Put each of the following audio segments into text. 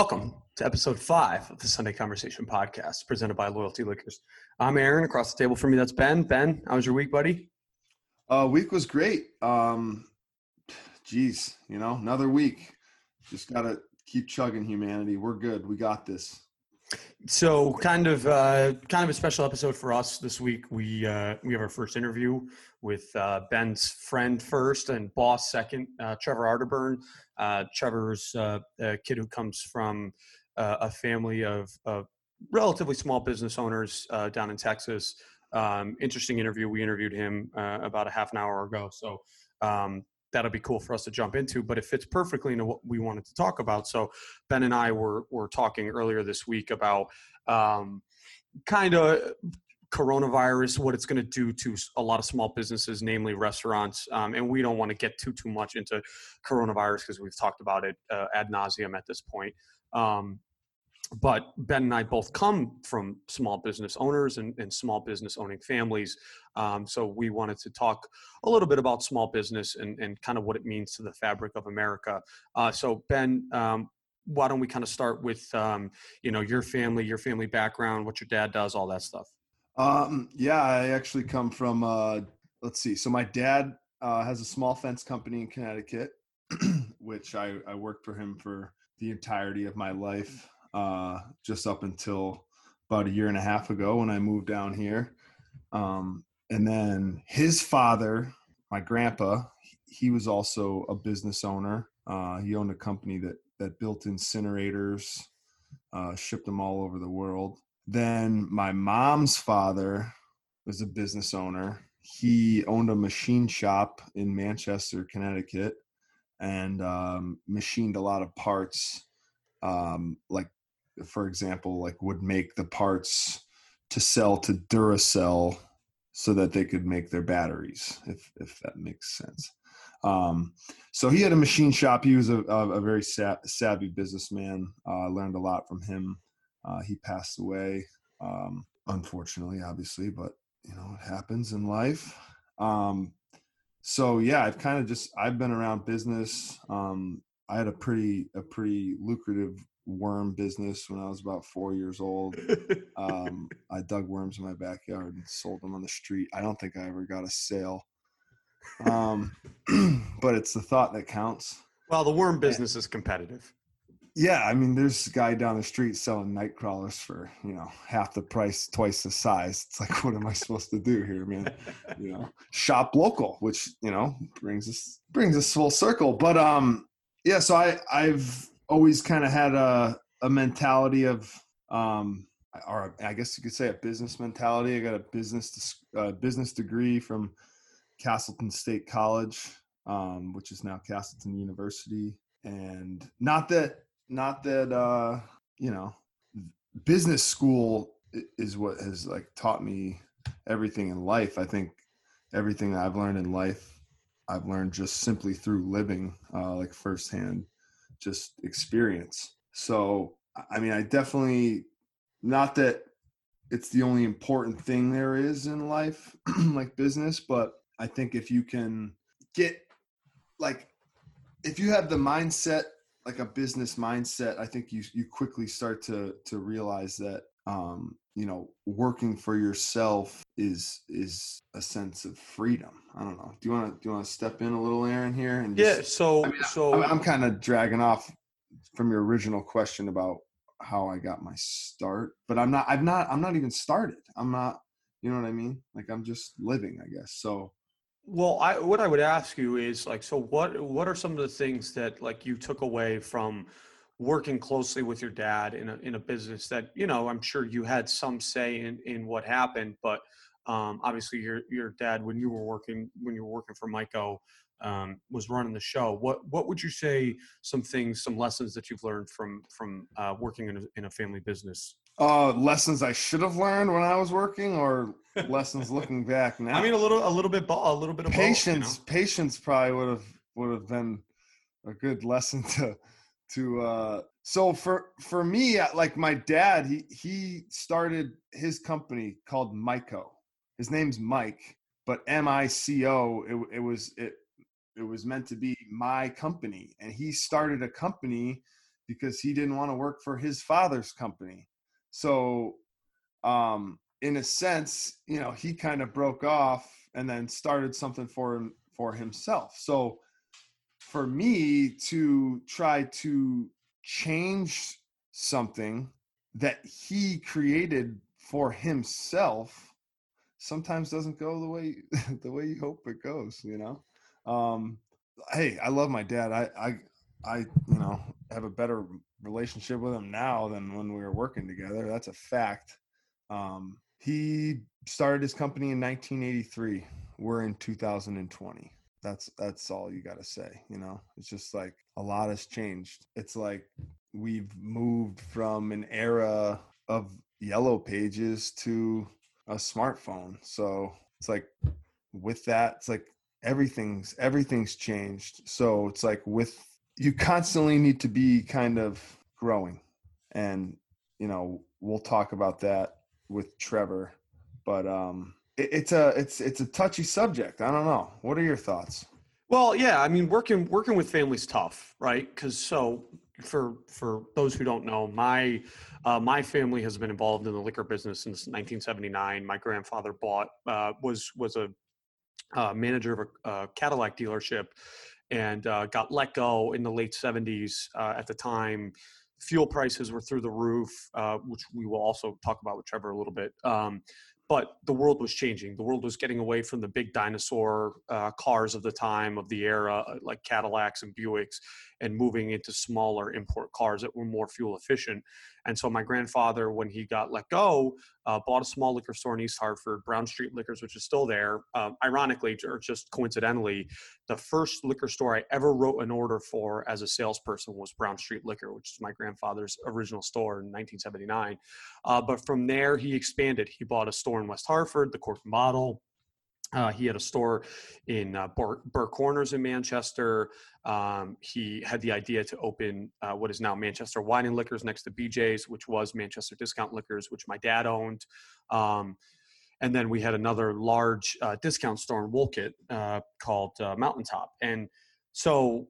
Welcome to episode five of the Sunday Conversation podcast presented by Loyalty Liquors. I'm Aaron. Across the table from me, that's Ben. Ben, how was your week, buddy? Uh, week was great. Um, geez, you know, another week. Just gotta keep chugging, humanity. We're good. We got this. So, kind of, uh, kind of a special episode for us this week. We uh, we have our first interview with uh, Ben's friend first and boss second, uh, Trevor Arterburn. Uh, Trevor's uh, a kid who comes from a family of, of, relatively small business owners down in Texas. Um, interesting interview. We interviewed him about a half an hour ago. So um, that'll be cool for us to jump into, but it fits perfectly into what we wanted to talk about. So Ben and I were, were talking earlier this week about um, kind of coronavirus, what it's going to do to a lot of small businesses, namely restaurants. Um, and we don't want to get too too much into coronavirus because we've talked about it uh, ad nauseum at this point. Um, but Ben and I both come from small business owners and, and small business owning families. Um, so we wanted to talk a little bit about small business and, and kind of what it means to the fabric of America. Uh, so Ben, um, why don't we kind of start with um, you know your family, your family background, what your dad does, all that stuff. Um, yeah, I actually come from. Uh, let's see. So my dad uh, has a small fence company in Connecticut, which I, I worked for him for the entirety of my life, uh, just up until about a year and a half ago when I moved down here. Um, and then his father, my grandpa, he was also a business owner. Uh, he owned a company that that built incinerators, uh, shipped them all over the world. Then my mom's father was a business owner. He owned a machine shop in Manchester, Connecticut, and um, machined a lot of parts. Um, like, for example, like would make the parts to sell to Duracell so that they could make their batteries, if if that makes sense. Um, so he had a machine shop. He was a, a, very sa- savvy businessman. Uh, learned a lot from him. Uh, he passed away, um, unfortunately, obviously, but you know it happens in life. Um, so yeah, I've kind of just I've been around business. Um, I had a pretty a pretty lucrative worm business when I was about four years old. Um, I dug worms in my backyard and sold them on the street. I don't think I ever got a sale, um, but it's the thought that counts. Well, the worm business is competitive yeah, I mean, there's a guy down the street selling night crawlers for you know half the price, twice the size. It's like, what am I supposed to do here, man? You know, shop local, which you know brings us brings us full circle. But um, yeah, so I I've always kind of had a a mentality of um, or I guess you could say a business mentality. I got a business uh, business degree from Castleton State College, um, which is now Castleton University. And not that not that uh you know business school is what has like taught me everything in life. I think everything that i've learned in life i've learned just simply through living uh like firsthand just experience. So i mean i definitely not that it's the only important thing there is in life like business but i think if you can get like if you have the mindset like a business mindset, I think you you quickly start to to realize that um, you know working for yourself is is a sense of freedom. I don't know. Do you want to do you want to step in a little, Aaron, here? And just, yeah. So I mean, so I'm, I'm kind of dragging off from your original question about how I got my start, but I'm not. i'm not. I'm not even started. I'm not. You know what I mean? Like I'm just living, I guess. So well, I what I would ask you is like, so what what are some of the things that like you took away from working closely with your dad in a in a business that you know I'm sure you had some say in in what happened, but um, obviously your your dad when you were working when you were working for Myco um, was running the show. What what would you say some things some lessons that you've learned from from uh, working in a, in a family business uh, lessons I should have learned when I was working, or lessons looking back now. I mean, a little, a little bit, a little bit of patience. Both, you know? Patience probably would have would have been a good lesson to to. uh So for for me, like my dad, he he started his company called Myco. His name's Mike, but M I C O. It, it was it it was meant to be my company, and he started a company because he didn't want to work for his father's company. So, um, in a sense, you know, he kind of broke off and then started something for him for himself. So, for me to try to change something that he created for himself sometimes doesn't go the way the way you hope it goes you know? Um hey i love my dad. I i i you know have a better relationship with him now than when we were working together. That's a fact. Um he started his company in 1983 we're in 2020 that's that's all you got to say you know? It's just like a lot has changed. It's like we've moved from an era of yellow pages to a smartphone. So it's like with that it's like everything's everything's changed. So it's like with you constantly need to be kind of growing. And you know we'll talk about that with trevor but um it's a it's it's a touchy subject. I don't know. What are your thoughts? Well, yeah, I mean, working working with families tough, right? Because so for for those who don't know, my uh, my family has been involved in the liquor business since 1979. My grandfather bought uh, was was a uh, manager of a, a, Cadillac dealership and uh, got let go in the late 70s. Uh, at the time, fuel prices were through the roof, uh, which we will also talk about with Trevor a little bit. Um, but the world was changing. The world was getting away from the big dinosaur uh, cars of the time of the era, uh, like Cadillacs and Buicks, and moving into smaller import cars that were more fuel efficient. And so my grandfather, when he got let go, uh, bought a small liquor store in East Hartford, Brown Street Liquors, which is still there. Um, ironically, or just coincidentally, the first liquor store I ever wrote an order for as a salesperson was Brown Street Liquor, which is my grandfather's original store in 1979. Uh, but from there, he expanded. He bought a store in West Hartford, the Cork Model. Uh, he had a store in uh, Burr, Corners in Manchester. Um, he had the idea to open uh, what is now Manchester Wine and Liquors next to BJ's, which was Manchester Discount Liquors, which my dad owned. Um, and then we had another large uh, discount store in Wolcott uh, called uh, Mountaintop. And so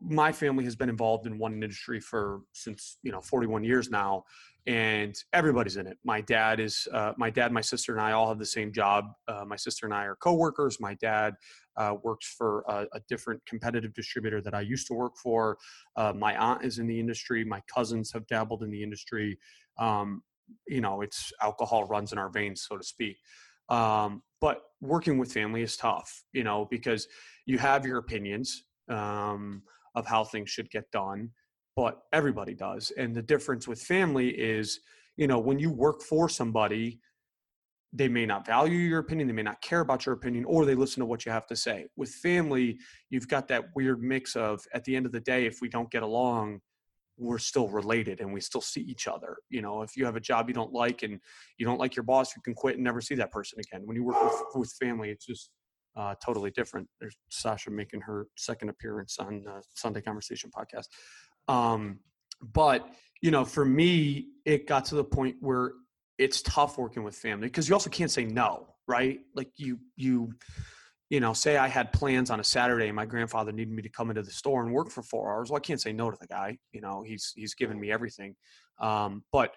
my family has been involved in one industry for since you know 41 years now and everybody's in it. My dad is uh, my dad my sister and i all have the same job. Uh, my sister and i are co-workers. My dad uh, works for a, a, different competitive distributor that i used to work for. Uh, my aunt is in the industry. My cousins have dabbled in the industry. Um, you know it's alcohol runs in our veins so to speak. Um, but working with family is tough you know because you have your opinions. Um, of how things should get done, but everybody does. And the difference with family is, you know, when you work for somebody, they may not value your opinion, they may not care about your opinion, or they listen to what you have to say. With family, you've got that weird mix of at the end of the day, if we don't get along, we're still related and we still see each other. You know, if you have a job you don't like and you don't like your boss, you can quit and never see that person again. When you work with, with family, it's just uh, totally different. There's Sasha making her second appearance on the Sunday Conversation podcast. Um, but you know, for me, it got to the point where it's tough working with family because you also can't say no, right? Like you, you, you know, say I had plans on a Saturday and my grandfather needed me to come into the store and work for four hours. Well, I can't say no to the guy. You know, he's he's given me everything. Um, but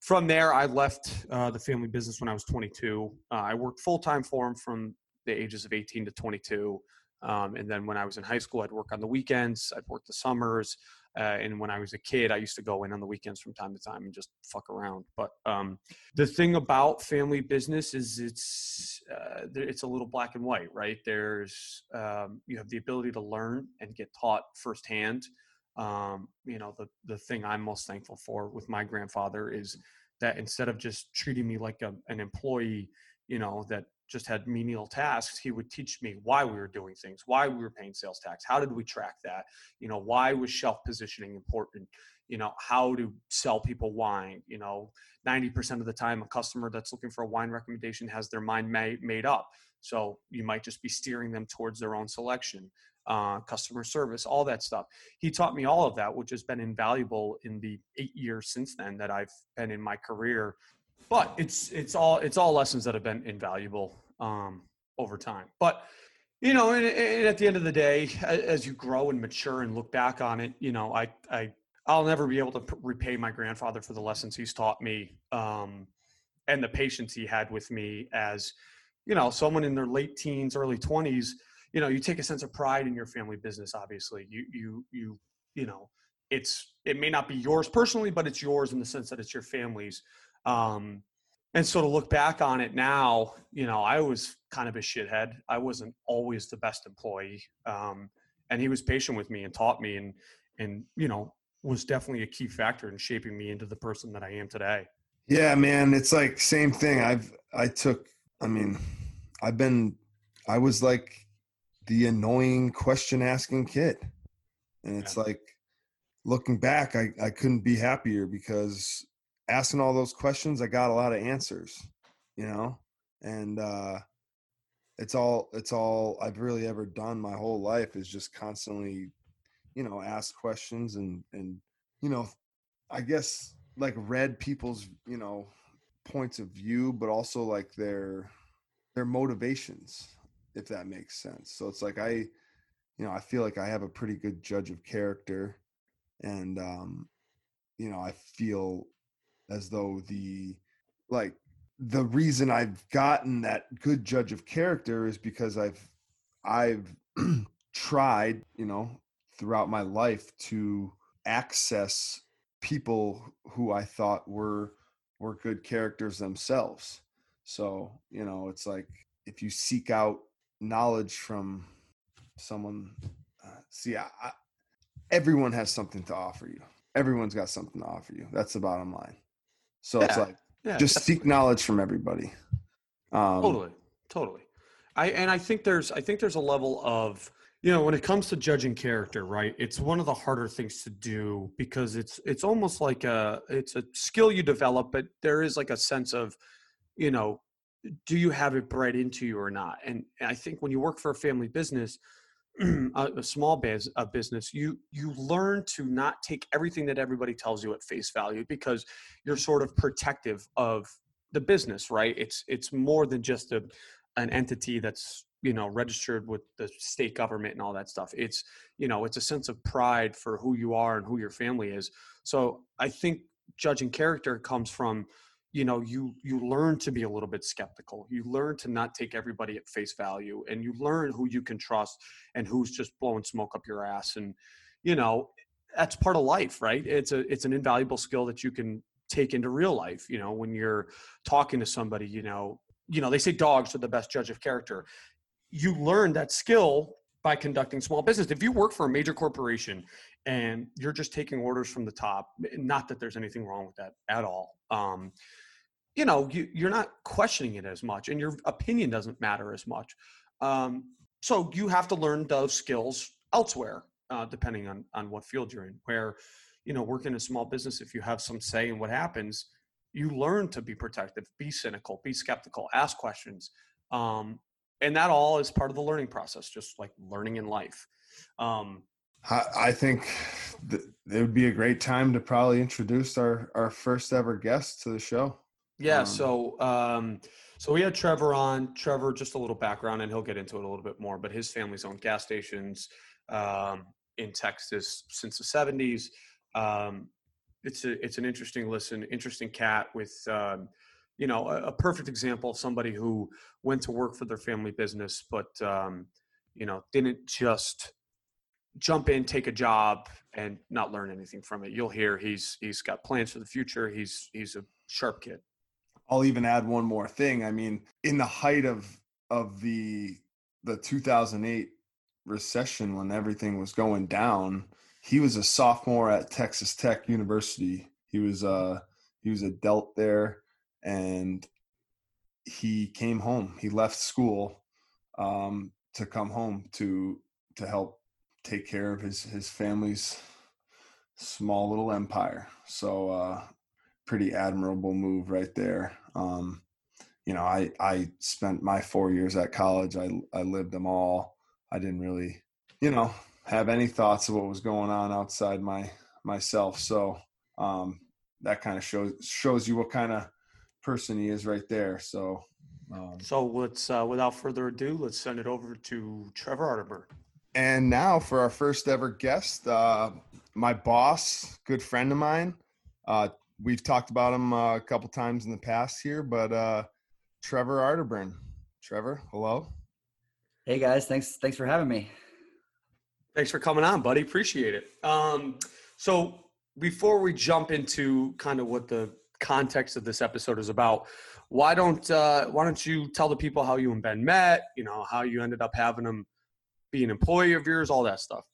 from there, I left uh, the family business when I was 22. Uh, I worked full time for him from the ages of 18 to 22. Um, and then when I was in high school, I'd work on the weekends, I'd work the summers. Uh, and when I was a kid, I used to go in on the weekends from time to time and just fuck around. But um, the thing about family business is it's uh, it's a little black and white, right? There's um, you have the ability to learn and get taught firsthand. Um, you know, the the thing I'm most thankful for with my grandfather is that instead of just treating me like a, an employee, you know, that just had menial tasks, he would teach me why we were doing things, why we were paying sales tax, how did we track that, you know, why was shelf positioning important, you know, how to sell people wine, you know, 90% of the time a customer that's looking for a wine recommendation has their mind made, made up. So you might just be steering them towards their own selection. Uh, customer service, all that stuff. He taught me all of that, which has been invaluable in the eight years since then that I've been in my career but it's it's all it's all lessons that have been invaluable um, over time. But you know, and, and, at the end of the day, as you grow and mature and look back on it, you know, I I I'll never be able to repay my grandfather for the lessons he's taught me um, and the patience he had with me as, you know, someone in their late teens, early 20s. You know, you take a sense of pride in your family business. Obviously, you you you you know, it's it may not be yours personally, but it's yours in the sense that it's your family's. Um, and so to look back on it now, you know, I was kind of a shithead. I wasn't always the best employee. Um, and he was patient with me and taught me and and you know was definitely a key factor in shaping me into the person that I am today. Yeah, man, it's like same thing. I've I took I mean, I've been I was like the annoying question asking kid. And it's Yeah. like looking back, I, I couldn't be happier because asking all those questions, I got a lot of answers, you know? And uh it's all it's all I've really ever done my whole life is just constantly, you know, ask questions and and you know, I guess like read people's, you know, points of view, but also like their their motivations, if that makes sense. So it's like I, you know, I feel like I have a pretty good judge of character, and um, you know, I feel as though the like the reason I've gotten that good judge of character is because I've I've tried, you know, throughout my life to access people who I thought were were good characters themselves. So, you know, it's like if you seek out knowledge from someone, uh, see, I, I, everyone has something to offer you. Everyone's got something to offer you. That's the bottom line. So it's like Yeah, just definitely. seek knowledge from everybody. Um, totally totally i and i think there's i think there's a level of you know when it comes to judging character right it's one of the harder things to do because it's it's almost like a it's a skill you develop but there is like a sense of you know do you have it bred into you or not and i think when you work for a family business a, a small biz, a business you you learn to not take everything that everybody tells you at face value because you're sort of protective of the business right? It's it's more than just a an entity that's you know registered with the state government and all that stuff. It's you know it's a sense of pride for who you are and who your family is. So i think judging character comes from you know you you learn to be a little bit skeptical. You learn to not take everybody at face value and you learn who you can trust and who's just blowing smoke up your ass and you know that's part of life right? It's a it's an invaluable skill that you can take into real life you know when you're talking to somebody you know you know they say dogs are the best judge of character. You learn that skill by conducting small business. If you work for a major corporation and you're just taking orders from the top not that there's anything wrong with that at all um, you know you, you're not questioning it as much and your opinion doesn't matter as much um, so you have to learn those skills elsewhere uh, depending on on what field you're in where you know working in a small business if you have some say in what happens you learn to be protective be cynical be skeptical ask questions um, and that all is part of the learning process just like learning in life um, I, I think th- it would be a great time to probably introduce our, our first ever guest to the show. yeah Um, so um, so we had trevor on trevor just a little background and he'll get into it a little bit more but his family's owned gas stations um, in texas since the 70s um, it's a it's an interesting listen interesting cat with um, you know a, a perfect example of somebody who went to work for their family business but um, you know didn't just jump in take a job and not learn anything from it you'll hear he's he's got plans for the future he's he's a sharp kid I'll even add one more thing. I mean, in the height of of the the 2008 recession when everything was going down, he was a sophomore at Texas Tech University. He was uh he was a delt there and he came home. He left school um to come home to to help take care of his his family's small little empire. So uh pretty admirable move right there. Um, you know, I I spent my four years at college. I I lived them all. I didn't really, you know, have any thoughts of what was going on outside my myself. So um, that kind of shows shows you what kind of person he is right there. So um, so let's uh, without further ado let's send it over to trevor arterburn and now for our first ever guest, uh, my boss, good friend of mine. Uh, we've talked about him uh, a couple times in the past here, but uh, Trevor Arterburn. Trevor, hello. Hey guys, thanks thanks for having me. Thanks for coming on, buddy. Appreciate it. Um, so before we jump into kind of what the context of this episode is about, why don't uh, why don't you tell the people how you and Ben met? You know how you ended up having them be an employee of yours, all that stuff.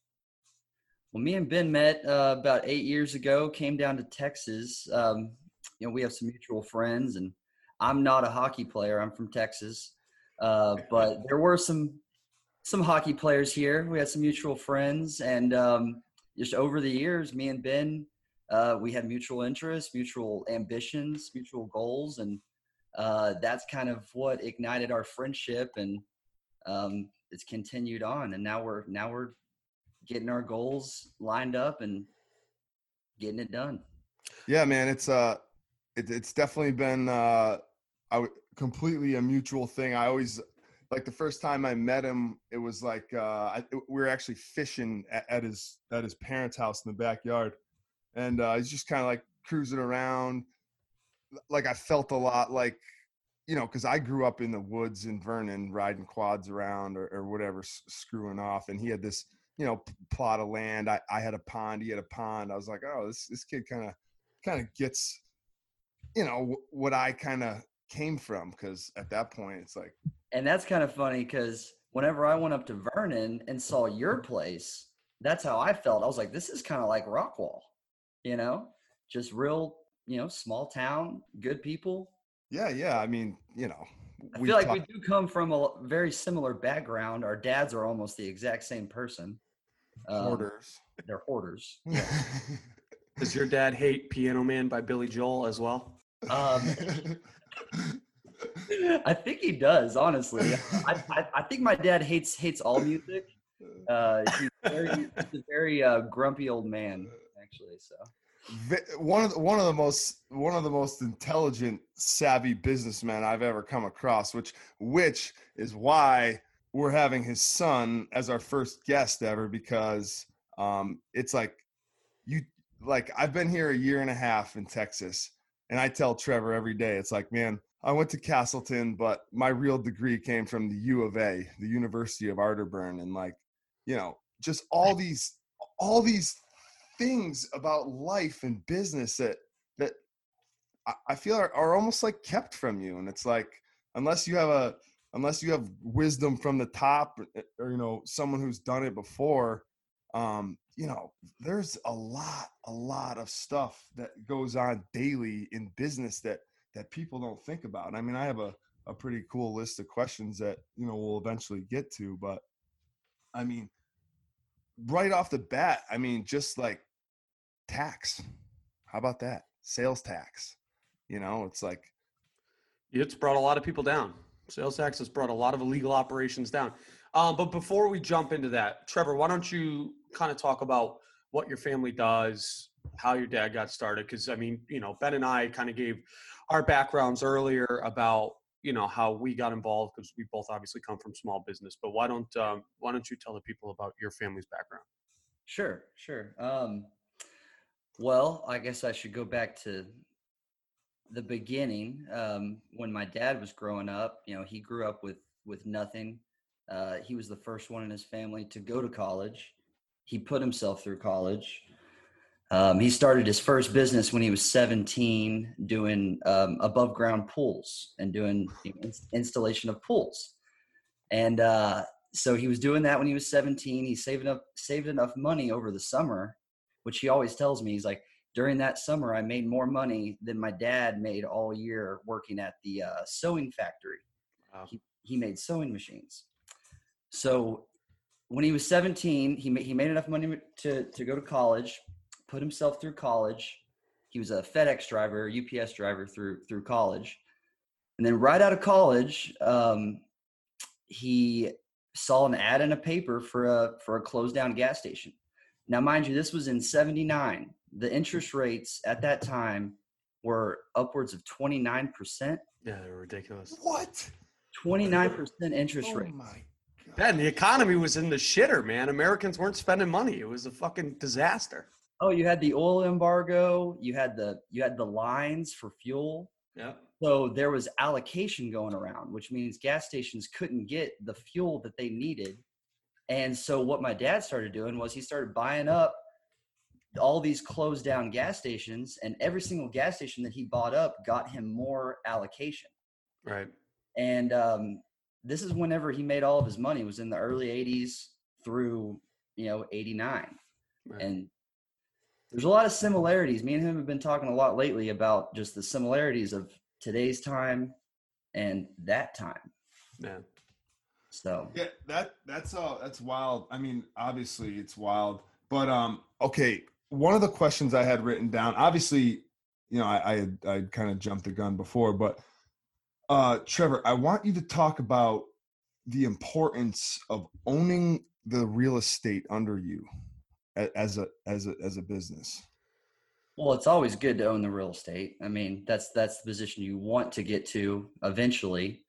Well, me and Ben met uh, about eight years ago. Came down to Texas. Um, you know, we have some mutual friends, and I'm not a hockey player. I'm from Texas, uh, but there were some some hockey players here. We had some mutual friends, and um, just over the years, me and Ben, uh, we had mutual interests, mutual ambitions, mutual goals, and uh, that's kind of what ignited our friendship, and um, it's continued on. And now we're now we're getting our goals lined up and getting it done. Yeah, man, it's uh, it, it's definitely been uh, I w- completely a mutual thing. I always like the first time I met him, it was like uh, I, we were actually fishing at, at, his at his parents' house in the backyard, and uh, he's just kind of like cruising around. Like I felt a lot like, you know, because I grew up in the woods in Vernon, riding quads around or, or whatever, s- screwing off, and he had this you know plot of land. I, I had a pond, he had a pond. I was like, oh, this this kid kind of kind of gets, you know, w- what I kind of came from because at that point it's like and that's kind of funny because whenever I went up to Vernon and saw your place, that's how I felt. I was like, this is kind of like Rockwall, you know, just real, you know, small town, good people. Yeah, yeah. I mean, you know, I feel like talk- we do come from a very similar background. Our dads are almost the exact same person. Um, hoarders. They're hoarders. Does your dad hate Piano Man by Billy Joel as well? Um, I think he does, honestly. I, I, I, think my dad hates hates all music. Uh, he's, very, he's a very uh, grumpy old man, actually. So one of the, one of the most one of the most intelligent, savvy businessmen I've ever come across. Which which is why we're having his son as our first guest ever because um, it's like you like I've been here a year and a half in Texas, and I tell Trevor every day, it's like, man, I went to Castleton, but my real degree came from the U of A, the University of Arterburn, and like, you know, just all these all these things about life and business that that I feel are, are almost like kept from you. And it's like unless you have a unless you have wisdom from the top or, or you know someone who's done it before, um, you know, there's a lot, a lot of stuff that goes on daily in business that that people don't think about. I mean, I have a, a pretty cool list of questions that, you know, we'll eventually get to, but I mean, right off the bat, I mean, just like tax. How about that? Sales tax. You know, it's like it's brought a lot of people down. Sales tax has brought a lot of illegal operations down. Um, but before we jump into that, Trevor, why don't you kind of talk about what your family does, how your dad got started? Because I mean, you know, Ben and I kind of gave our backgrounds earlier about you know how we got involved because we both obviously come from small business. But why don't um, why don't you tell the people about your family's background? Sure, sure. Um, well, I guess I should go back to the beginning um, when my dad was growing up. You know, he grew up with with nothing. Uh, he was the first one in his family to go to college. He put himself through college. Um, he started his first business when he was 17, doing um, above ground pools and doing installation of pools. And uh, so he was doing that when he was 17. He saved up saved enough money over the summer, which he always tells me. He's like, during that summer, I made more money than my dad made all year working at the uh, sewing factory. Wow. He, he made sewing machines. So when he was 17, he made, he made enough money to, to go to college put himself through college. He was a FedEx driver, UPS driver through through college, and then right out of college, um, he saw an ad in a paper for a for a closed down gas station. Now, mind you, this was in '79. The interest rates at that time were upwards of 29%. Yeah, they're ridiculous. What? 29% interest oh rate. My God. Yeah, and the economy was in the shitter, man. Americans weren't spending money. It was a fucking disaster. Oh, you had the oil embargo. You had the you had the lines for fuel. Yeah. So there was allocation going around, which means gas stations couldn't get the fuel that they needed. And so what my dad started doing was he started buying up all these closed down gas stations, and every single gas station that he bought up got him more allocation. Right. And um, this is whenever he made all of his money. It was in the early '80s through you know '89, Right. and there's a lot of similarities. Me and him have been talking a lot lately about just the similarities of today's time and that time. yeah. So Yeah, that that's uh that's wild. I mean, obviously it's wild, but um, okay. One of the questions I had written down, obviously, you know, I I had I kind of jumped the gun before, but uh, Trevor, I want you to talk about the importance of owning the real estate under you as a as a as a business. Well, it's always good to own the real estate. I mean, that's that's the position you want to get to eventually.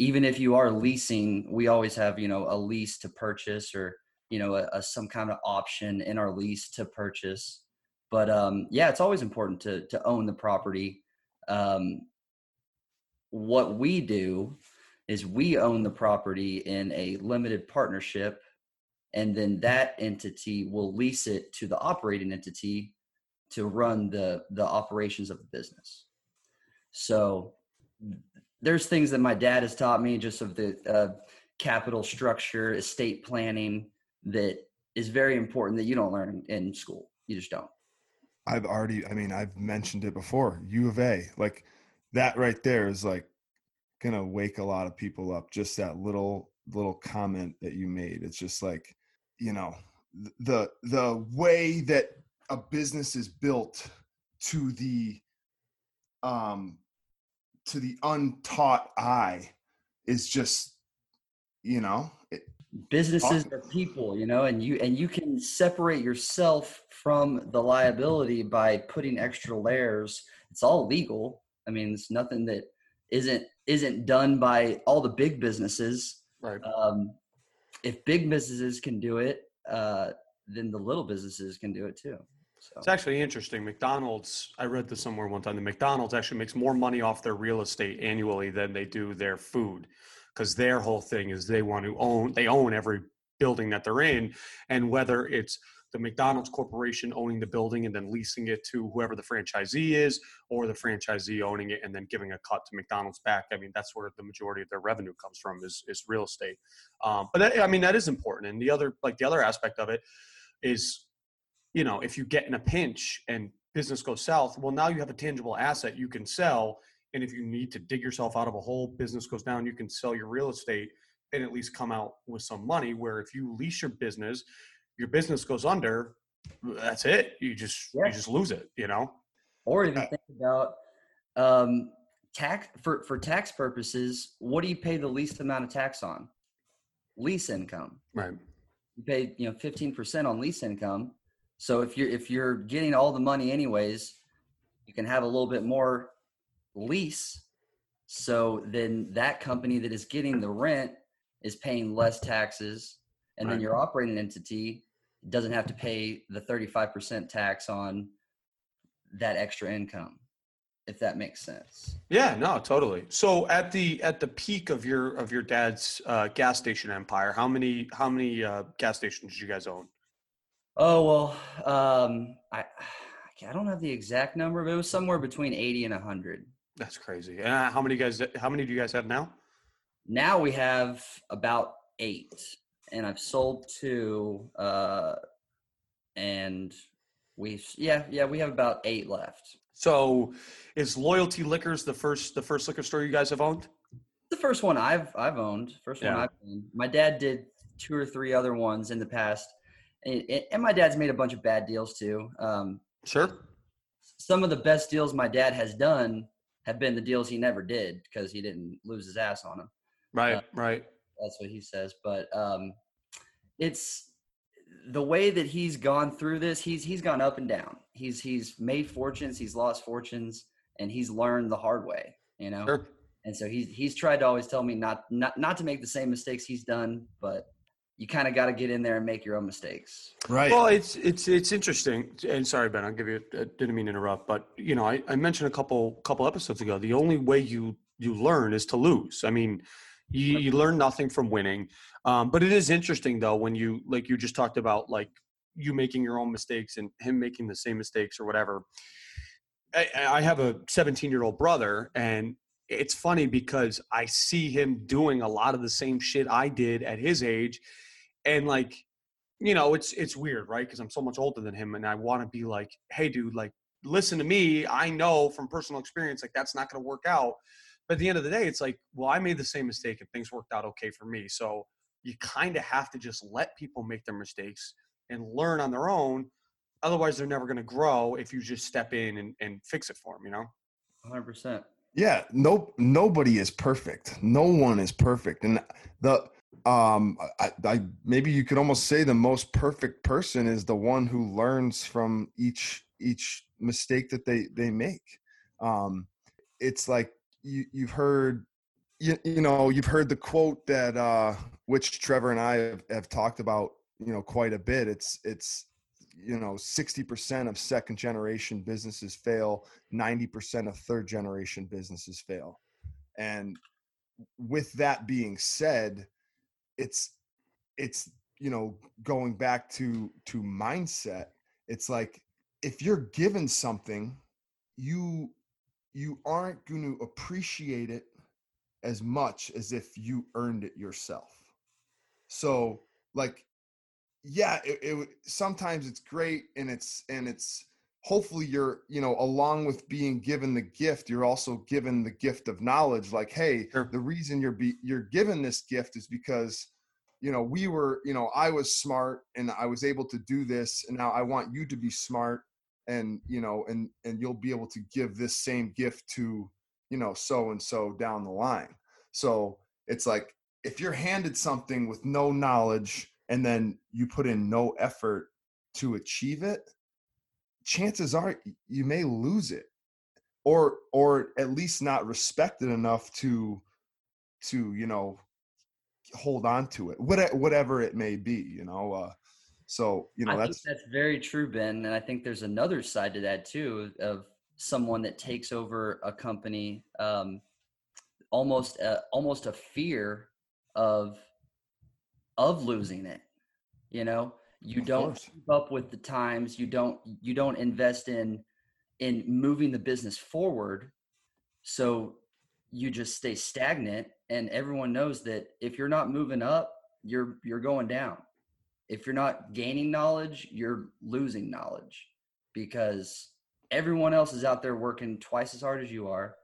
Even if you are leasing, we always have you know a lease to purchase or you know a, a some kind of option in our lease to purchase. But um, yeah, it's always important to to own the property. Um, what we do is we own the property in a limited partnership, and then that entity will lease it to the operating entity to run the the operations of the business. So there's things that my dad has taught me just of the uh, capital structure, estate planning that is very important that you don't learn in, school. You just don't. I've already, I mean, I've mentioned it before. U of A, like that right there is like gonna wake a lot of people up. Just that little little comment that you made. It's just like, you know, the the way that a business is built to the um to the untaught eye is just, you know, it, businesses are people you know and you and you can separate yourself from the liability by putting extra layers. It's all legal. I mean it's nothing that isn't isn't done by all the big businesses. Right. um, if big businesses can do it uh, then the little businesses can do it too so It's actually interesting. McDonald's, I read this somewhere one time. The McDonald's actually makes more money off their real estate annually than they do their food, because their whole thing is they want to own. They own every building that they're in, and whether it's the McDonald's corporation owning the building and then leasing it to whoever the franchisee is, or the franchisee owning it and then giving a cut to McDonald's back. I mean, that's where the majority of their revenue comes from is is real estate. Um, but that, I mean, that is important. And the other, like the other aspect of it, is you know, if you get in a pinch and business goes south, well, now you have a tangible asset you can sell. And if you need to dig yourself out of a hole, business goes down, you can sell your real estate and at least come out with some money. Where if you lease your business, your business goes under, that's it. You just Yeah. you just lose it, you know? or even think about um, tax for for tax purposes what do you pay the least amount of tax on lease income Right. you pay you know 15% on lease income so if you're if you're getting all the money anyways you can have a little bit more lease so then that company that is getting the rent is paying less taxes and then your operating entity doesn't have to pay the 35% tax on that extra income if that makes sense Yeah, no, totally. So at the at the peak of your of your dad's uh, gas station empire, how many how many uh, gas stations did you guys own? Oh well um i i don't have the exact number but it was somewhere between 80 and 100 That's crazy. Uh, how many guys? How many do you guys have now? now we have about eight and i've sold two uh and we've yeah yeah we have about eight left So, is Loyalty Liquors the first the first liquor store you guys have owned? the first one i've i've owned first one i've owned my dad did two or three other ones in the past and, and my dad's made a bunch of bad deals too um Sure. some of the best deals my dad has done have been the deals he never did because he didn't lose his ass on them Right. Uh, right. that's what he says but um it's the way that he's gone through this he's he's gone up and down he's he's made fortunes he's lost fortunes and he's learned the hard way you know Sure. and so he's he's tried to always tell me not not not to make the same mistakes he's done but you kind of got to get in there and make your own mistakes. Right. Well, it's it's it's interesting. And sorry, Ben, I'll give you. I didn't mean to interrupt, but you know, I, I mentioned a couple couple episodes ago. The only way you you learn is to lose. I mean, you, you learn nothing from winning. Um, but it is interesting though when you like you just talked about like you making your own mistakes and him making the same mistakes or whatever. I, I have a 17 year old brother, and it's funny because I see him doing a lot of the same shit I did at his age, and like, you know, it's it's weird, right? Because I'm so much older than him, and I want to be like, hey, dude, like, listen to me. I know from personal experience, like, that's not going to work out. But at the end of the day, it's like, well, I made the same mistake, and things worked out okay for me. So you kind of have to just let people make their mistakes and learn on their own. Otherwise, they're never going to grow if you just step in and, and fix it for them, you know? 100%. Yeah, no nobody is perfect. No one is perfect. And the um I, I maybe you could almost say the most perfect person is the one who learns from each each mistake that they they make. Um it's like you you've heard you, you know you've heard the quote that uh which Trevor and I have, have talked about you know quite a bit it's it's you know 60% of second generation businesses fail 90% of third generation businesses fail and with that being said it's it's you know going back to to mindset it's like if you're given something you you aren't going to appreciate it as much as if you earned it yourself. So like yeah it, it sometimes it's great and it's and it's hopefully you're you know along with being given the gift you're also given the gift of knowledge like hey Sure. the reason you're be you're given this gift is because you know we were you know i was smart and i was able to do this and now i want you to be smart and you know and and you'll be able to give this same gift to you know so and so down the line so it's like if you're handed something with no knowledge and then you put in no effort to achieve it chances are you may lose it or or at least not respect it enough to to you know hold on to it whatever, whatever it may be you know uh so you know I that's think that's very true, Ben. And I think there's another side to that too of someone that takes over a company, um, almost a, almost a fear of of losing it. You know, you Of don't course. keep up with the times. You don't you don't invest in in moving the business forward. So you just stay stagnant, and everyone knows that if you're not moving up, you're you're going down if you're not gaining knowledge, you're losing knowledge because everyone else is out there working twice as hard as you are.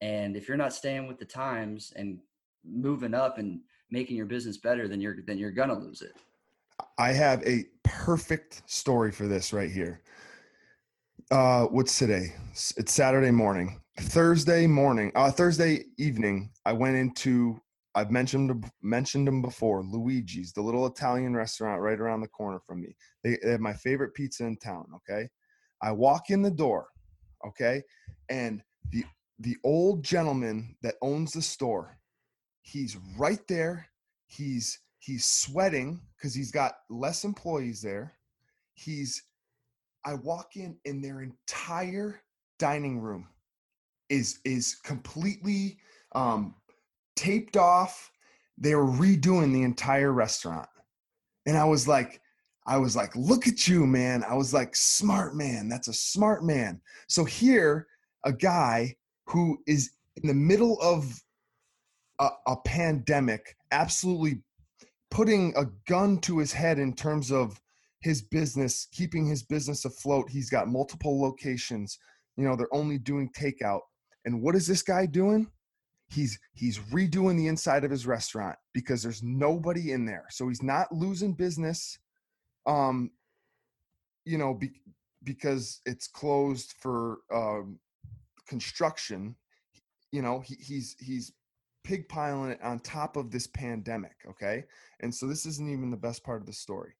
And if you're not staying with the times and moving up and making your business better, then you're then you're gonna lose it. I have a perfect story for this right here. Uh, what's today? It's Saturday morning. Thursday morning, uh, Thursday evening, I went into. I've mentioned mentioned them before. Luigi's, the little Italian restaurant right around the corner from me. They, they have my favorite pizza in town. Okay, I walk in the door. Okay, and the the old gentleman that owns the store, he's right there. He's he's sweating because he's got less employees there. He's i walk in and their entire dining room is is completely um taped off. They were redoing the entire restaurant. And i was like i was like look at you man. I was like smart man. That's a smart man. So here a guy who is in the middle of a, a pandemic absolutely putting a gun to his head in terms of his business, keeping his business afloat. He's got multiple locations. You know, they're only doing takeout. And what is this guy doing? He's he's redoing the inside of his restaurant because there's nobody in there. So he's not losing business um you know be, because it's closed for um construction. You know, he, he's he's pig piling it on top of this pandemic, okay? And so this isn't even the best part of the story.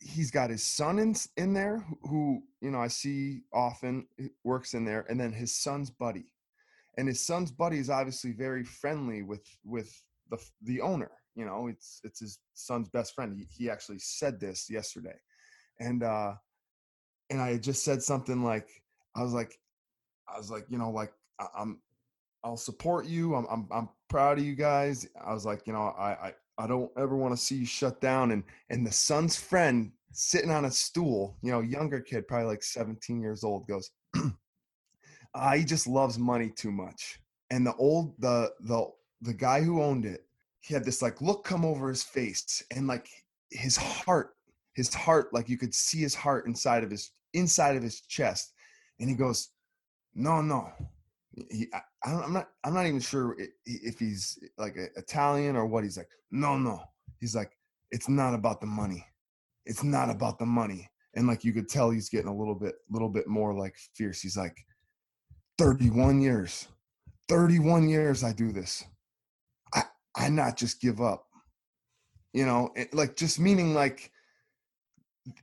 He's got his son in in there, who, you know I see often works in there, and then his son's buddy, and his son's buddy is obviously very friendly with with the the owner, You know, it's it's his son's best friend. He, he actually said this yesterday, and uh, and I just said something like, I was like, I was like, you know, like I'm, I'll support you. I'm, I'm, I'm proud of you guys. I was like, you know, I, I, I don't ever want to see you shut down. And, and the son's friend sitting on a stool, you know, younger kid, probably like 17 years old, goes, uh, he just loves money too much. And the old, the, the, the guy who owned it, he had this like look come over his face and like his heart, his heart, like you could see his heart inside of his, inside of his chest. And he goes, no, no. He, I, I'm not. I'm not even sure if he's eh, like Italian or what. He's like, no, no. He's like, it's not about the money. It's not about the money. And like you could tell, he's getting a little bit, little bit more like fierce. He's like, 31 years, 31 years I do this. I I not just give up. You know, it, like just meaning like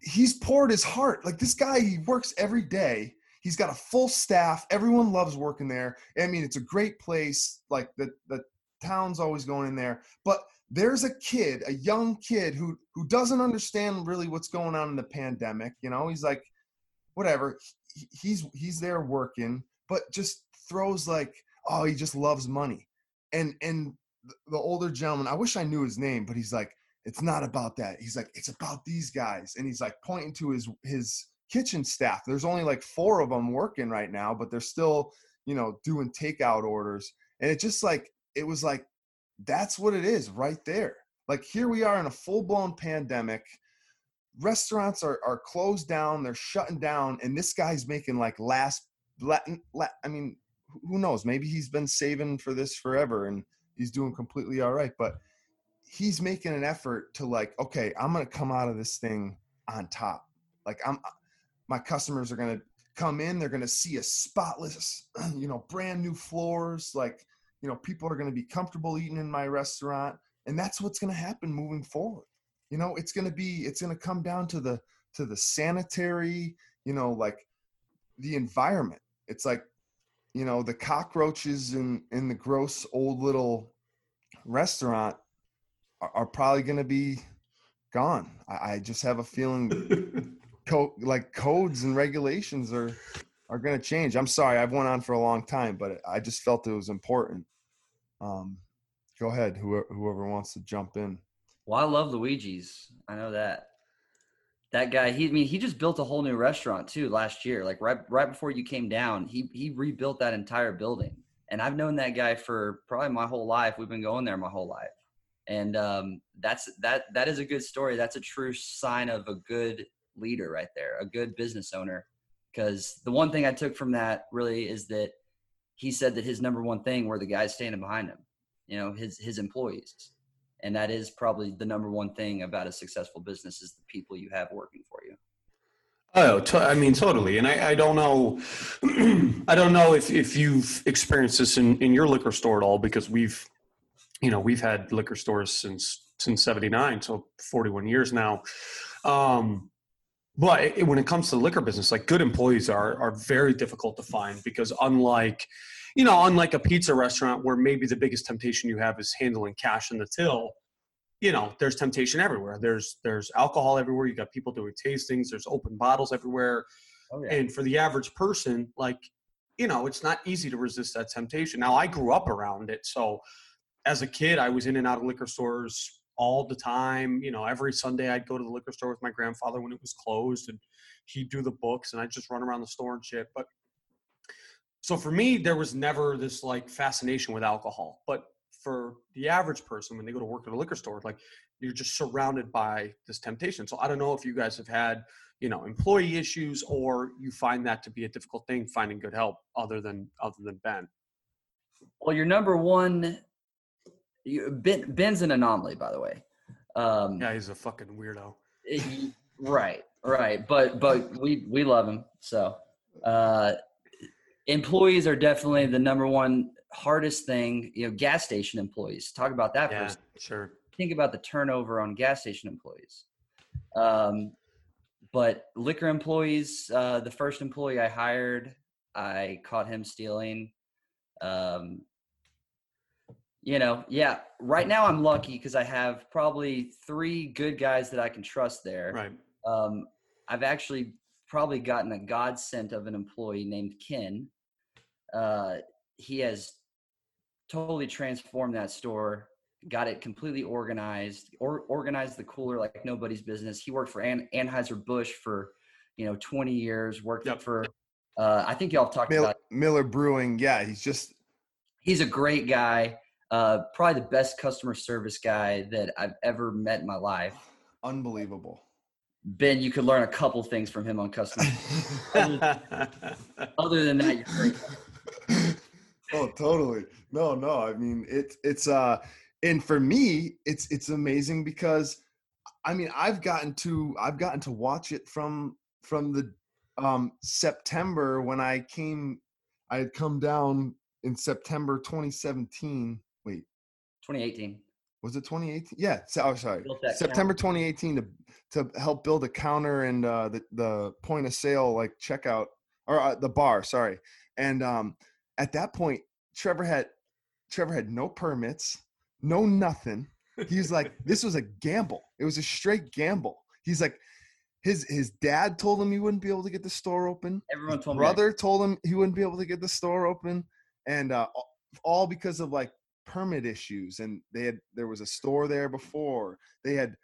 he's poured his heart. Like this guy, he works every day He's got a full staff. Everyone loves working there. I mean, it's a great place. Like the the town's always going in there. But there's a kid, a young kid who who doesn't understand really what's going on in the pandemic. You know, he's like, whatever. he's he's there working, but just throws like, oh, he just loves money. And and the older gentleman, I wish I knew his name, but he's like, it's not about that. He's like, it's about these guys, and he's like pointing to his his kitchen staff. There's only like four of them working right now, but they're still, you know, doing takeout orders. And it just like, it was like, that's what it is right there. Like here we are in a full blown pandemic. Restaurants are, are closed down, they're shutting down, and this guy's making like last, Latin, I mean, who knows? Maybe he's been saving for this forever and he's doing completely all right. But he's making an effort to like, okay, I'm gonna come out of this thing on top. Like I'm my customers are going to come in they're going to see a spotless you know brand new floors like you know people are going to be comfortable eating in my restaurant and that's what's going to happen moving forward. You know it's going to be it's going to come down to the to the sanitary you know like the environment. It's like you know the cockroaches in in the gross old little restaurant are, are probably going to be gone. I, I just have a feeling co- like codes and regulations are are going to change. I'm sorry, I've went on for a long time, but I just felt it was important. Um, go ahead, whoever, whoever wants to jump in. Well, I love Luigi's. I know that. That guy, he I mean, he just built a whole new restaurant too last year. Like right right before you came down, he he rebuilt that entire building. And I've known that guy for probably my whole life. We've been going there my whole life. And um, that's that that is a good story. That's a true sign of a good leader right there, a good business owner. Because the one thing I took from that really is that he said that his number one thing were the guys standing behind him, you know, his his employees, and that is probably the number one thing about a successful business is the people you have working for you. Oh, I mean, totally. And I, I don't know, I don't know if, if you've experienced this in, in your liquor store at all, because we've, you know, we've had liquor stores since, since 79. So 41 years now. Um, but it, when it comes to the liquor business, like good employees are are very difficult to find because unlike, you know, unlike a pizza restaurant where maybe the biggest temptation you have is handling cash in the till, you know, there's temptation everywhere. There's there's alcohol everywhere. You got people doing tastings. There's open bottles everywhere. Oh, yeah. And for the average person, like, you know, it's not easy to resist that temptation. Now, I grew up around it, so as a kid, I was in and out of liquor stores all the time. You know, every Sunday I'd go to the liquor store with my grandfather when it was closed and he'd do the books and I'd just run around the store and shit. But so for me, there was never this like fascination with alcohol. But for the average person, when they go to work at a liquor store, like you're just surrounded by this temptation. So I don't know if you guys have had, you know, employee issues or you find that to be a difficult thing finding good help other than other than Ben. Well, your number one you, ben, Ben's an anomaly, by the way. Um, yeah, he's a fucking weirdo. It, right, right. But but we we love him. So uh, employees are definitely the number one hardest thing. You know, gas station employees. Talk about that yeah, Sure. Think about the turnover on gas station employees. Um, but liquor employees, uh, the first employee I hired, I caught him stealing. Um, you know, yeah. Right now, I'm lucky because I have probably three good guys that I can trust there. Right. Um, I've actually probably gotten a godsend of an employee named Ken. Uh, he has totally transformed that store, got it completely organized, or organized the cooler like nobody's business. He worked for An- Anheuser Busch for, you know, 20 years. Worked Yep. for, uh, I think y'all talked about. Miller Brewing. Yeah, he's just He's a great guy. Uh, probably the best customer service guy that I've ever met in my life. unbelievable. Ben, you could learn a couple things from him on customer. Other than that, you're great. oh, totally. No, no. I mean, it's it's uh, and for me, it's it's amazing because, I mean, I've gotten to I've gotten to watch it from from the um September when I came, I had come down in September 2017. Wait, 2018. was it 2018? Yeah. So, oh, sorry. September 2018 to to help build a counter and uh, the the point of sale like checkout or uh, the bar. Sorry, and um, at that point, Trevor had Trevor had no permits, no nothing. He's like, this was a gamble. It was a straight gamble. He's like, his his dad told him he wouldn't be able to get the store open. Everyone His told me brother told him he wouldn't be able to get the store open, and uh, all because of like permit issues. And they had there was a store there before. They had.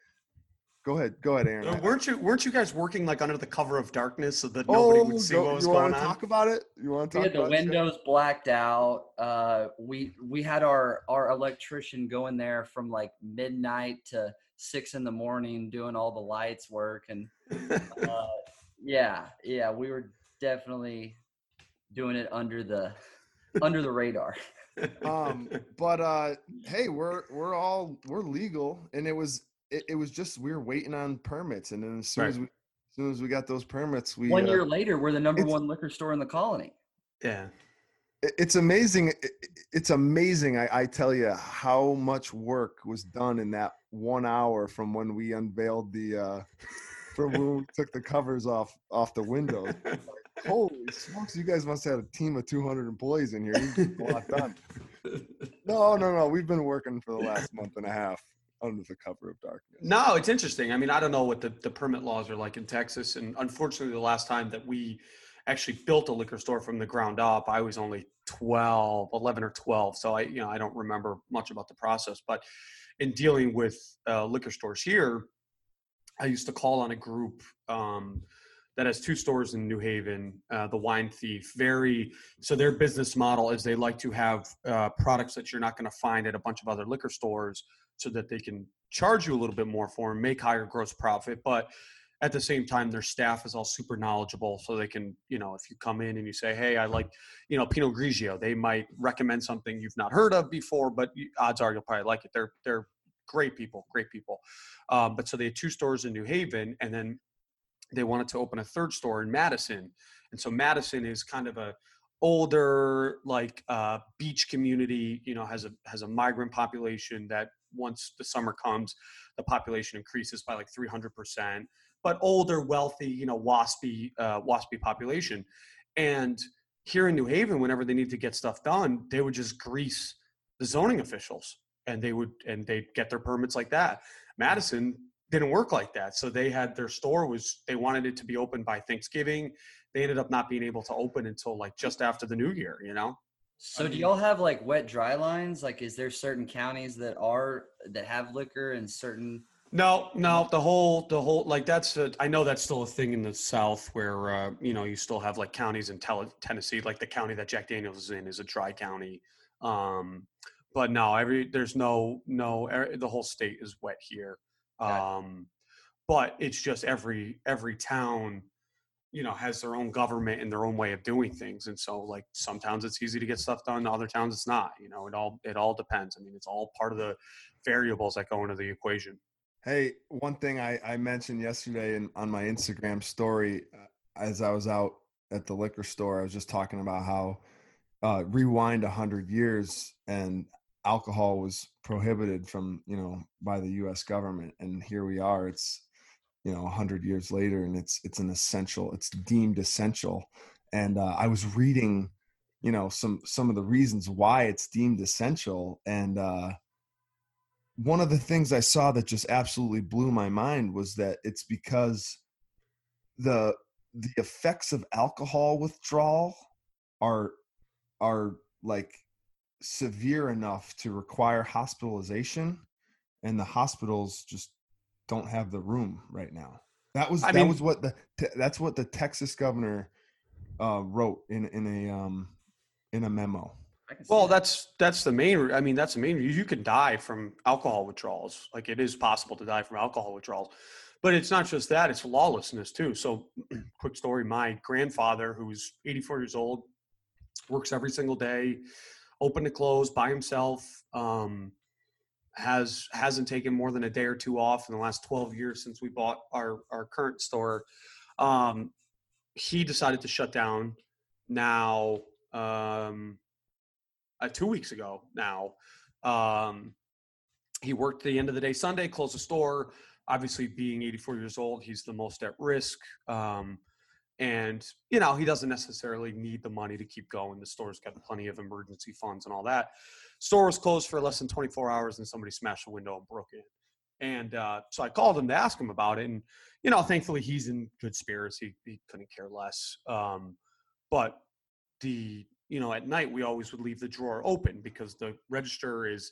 Go ahead, go ahead, Aaron. Uh, weren't you weren't you guys working like under the cover of darkness so that oh, nobody would see go- what was you going want to on? talk about it? You want to we talk had the about it, windows blacked out. Uh, we we had our our electrician going there from like midnight to six in the morning doing all the lights work and uh, yeah yeah we were definitely doing it under the under the radar. Um but uh hey we're we're all we're legal and it was it, it was just we were waiting on permits and then as soon Right. as we as soon as we got those permits we One uh, year later, we're the number one liquor store in the colony. yeah. it- it's amazing it- it- it's amazing I, I tell you how much work was done in that one hour from when we unveiled the uh from when we took the covers off off the windows holy smokes you guys must have had a team of 200 employees in here you get a lot done no no no we've been working for the last month and a half under the cover of darkness No, it's interesting. I mean, I don't know what the, the permit laws are like in Texas. And unfortunately, the last time that we actually built a liquor store from the ground up, I was only 12, 11 or 12. So I, you know, I don't remember much about the process. But in dealing with uh, liquor stores here, I used to call on a group um, that has two stores in New Haven, uh, the Wine Thief. Very so their business model is they like to have uh, products that you're not going to find at a bunch of other liquor stores, so that they can charge you a little bit more for them, make higher gross profit, but at the same time their staff is all super knowledgeable so they can you know if you come in and you say hey i like you know pinot grigio they might recommend something you've not heard of before but odds are you'll probably like it they're they're great people great people um, but so they had two stores in new haven and then they wanted to open a third store in madison and so madison is kind of a older like uh, beach community you know has a has a migrant population that once the summer comes the population increases by like 300% but older wealthy you know waspy uh, waspy population. And here in new haven whenever they need to get stuff done they would just grease the zoning officials and they would and they'd get their permits like that. Madison didn't work like that so they had their store was they wanted it to be open by thanksgiving they ended up not being able to open until like just after the new year you know So do mean- y'all have like wet dry lines? Like, is there certain counties that are that have liquor and certain? No, no, the whole, the whole, like that's, a, I know that's still a thing in the South where, uh, you know, you still have like counties in Tel- Tennessee, like the county that Jack Daniels is in is a dry county. Um, but no, every, there's no, no, er, the whole state is wet here. Um, but it's just every, every town, you know, has their own government and their own way of doing things. And so like some towns it's easy to get stuff done. Other towns it's not, you know, it all, it all depends. I mean, it's all part of the variables that go into the equation. Hey, one thing I, I mentioned yesterday in, on my Instagram story, uh, as I was out at the liquor store, I was just talking about how uh, rewind a hundred years and alcohol was prohibited from you know by the U.S. government, and here we are. It's you know a hundred years later, and it's it's an essential. It's deemed essential. And uh, I was reading you know some some of the reasons why it's deemed essential and uh one of the things i saw that just absolutely blew my mind was that it's because the the effects of alcohol withdrawal are are like severe enough to require hospitalization and the hospitals just don't have the room right now that was I that mean- was what the that's what the texas governor uh wrote in in a um in a memo I can see Well, that. that's that's the main. I mean, that's the main. You can die from alcohol withdrawals. Like it is possible to die from alcohol withdrawals, but it's not just that. It's lawlessness too. So, quick story: my grandfather, who's 84 years old, works every single day, open to close by himself. Um, has hasn't taken more than a day or two off in the last 12 years since we bought our our current store. Um, he decided to shut down. Now. Um, uh, two weeks ago now. Um, he worked the end of the day Sunday, closed the store. Obviously, being 84 years old, he's the most at risk. Um, and, you know, he doesn't necessarily need the money to keep going. The store's got plenty of emergency funds and all that. Store was closed for less than 24 hours and somebody smashed a window and broke in. And uh, so I called him to ask him about it. And, you know, thankfully he's in good spirits. He, he couldn't care less. Um, but the you know at night we always would leave the drawer open because the register is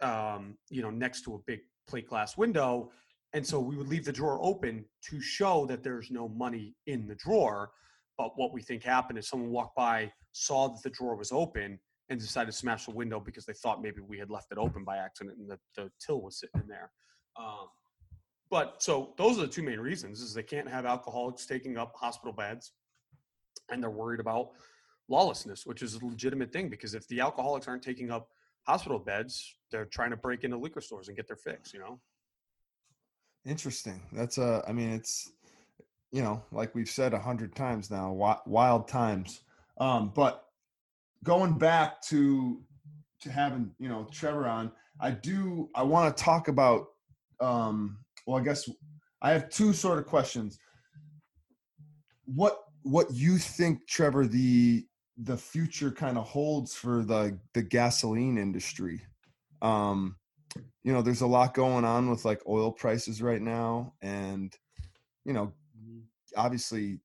um, you know next to a big plate glass window and so we would leave the drawer open to show that there's no money in the drawer but what we think happened is someone walked by saw that the drawer was open and decided to smash the window because they thought maybe we had left it open by accident and the, the till was sitting in there um, but so those are the two main reasons is they can't have alcoholics taking up hospital beds and they're worried about lawlessness, which is a legitimate thing because if the alcoholics aren't taking up hospital beds, they're trying to break into liquor stores and get their fix, you know? Interesting. That's uh I mean it's you know, like we've said a hundred times now, wild times. Um, but going back to to having you know Trevor on, I do I want to talk about. Um, well, I guess I have two sort of questions. What what you think, Trevor, the the future kind of holds for the the gasoline industry? Um, you know, there's a lot going on with like oil prices right now, and you know, obviously,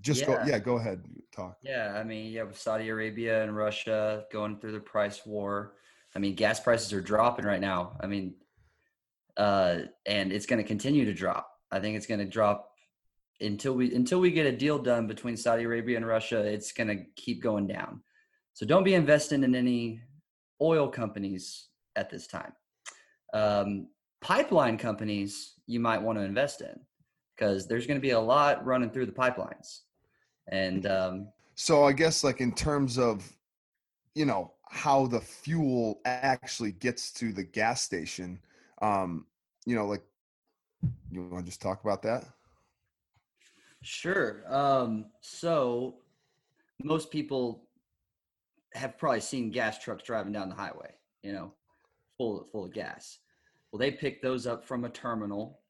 just go. Yeah. Yeah, go ahead, talk. Yeah, I mean, yeah, with Saudi Arabia and Russia going through the price war. I mean, gas prices are dropping right now. I mean, uh, and it's going to continue to drop. I think it's going to drop until we until we get a deal done between Saudi Arabia and Russia. It's going to keep going down. So don't be investing in any oil companies at this time. Um, pipeline companies you might want to invest in because there's going to be a lot running through the pipelines, and um, So I guess like in terms of, you know, how the fuel actually gets to the gas station, um, you know, like you want to just talk about that? Sure. Um, so most people have probably seen gas trucks driving down the highway, you know, full full of gas. Well, they pick those up from a terminal,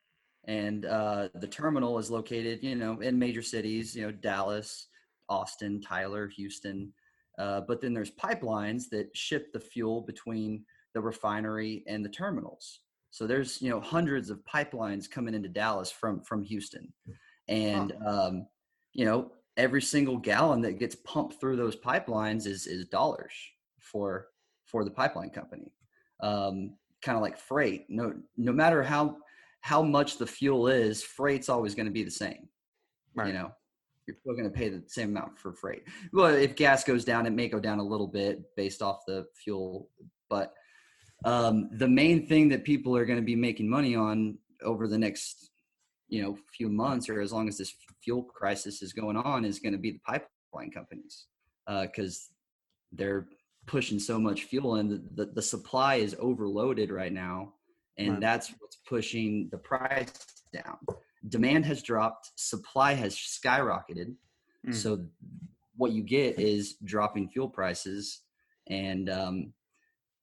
and uh, the terminal is located, you know, in major cities, you know, Dallas, Austin, Tyler, Houston. Uh, but then there's pipelines that ship the fuel between the refinery and the terminals. So there's you know hundreds of pipelines coming into Dallas from from Houston and um, you know every single gallon that gets pumped through those pipelines is is dollars for for the pipeline company um, kind of like freight. No no matter how how much the fuel is freight's always going to be the same Right. you know? You're still going to pay the same amount for freight. Well if gas goes down it may go down a little bit based off the fuel but um, the main thing that people are going to be making money on over the next you know few months or as long as this fuel crisis is going on is going to be the pipeline companies because they're pushing so much fuel and the, the, the supply is overloaded right now and Right. that's what's pushing the price down demand has dropped supply has skyrocketed Mm. so what you get is dropping fuel prices and um,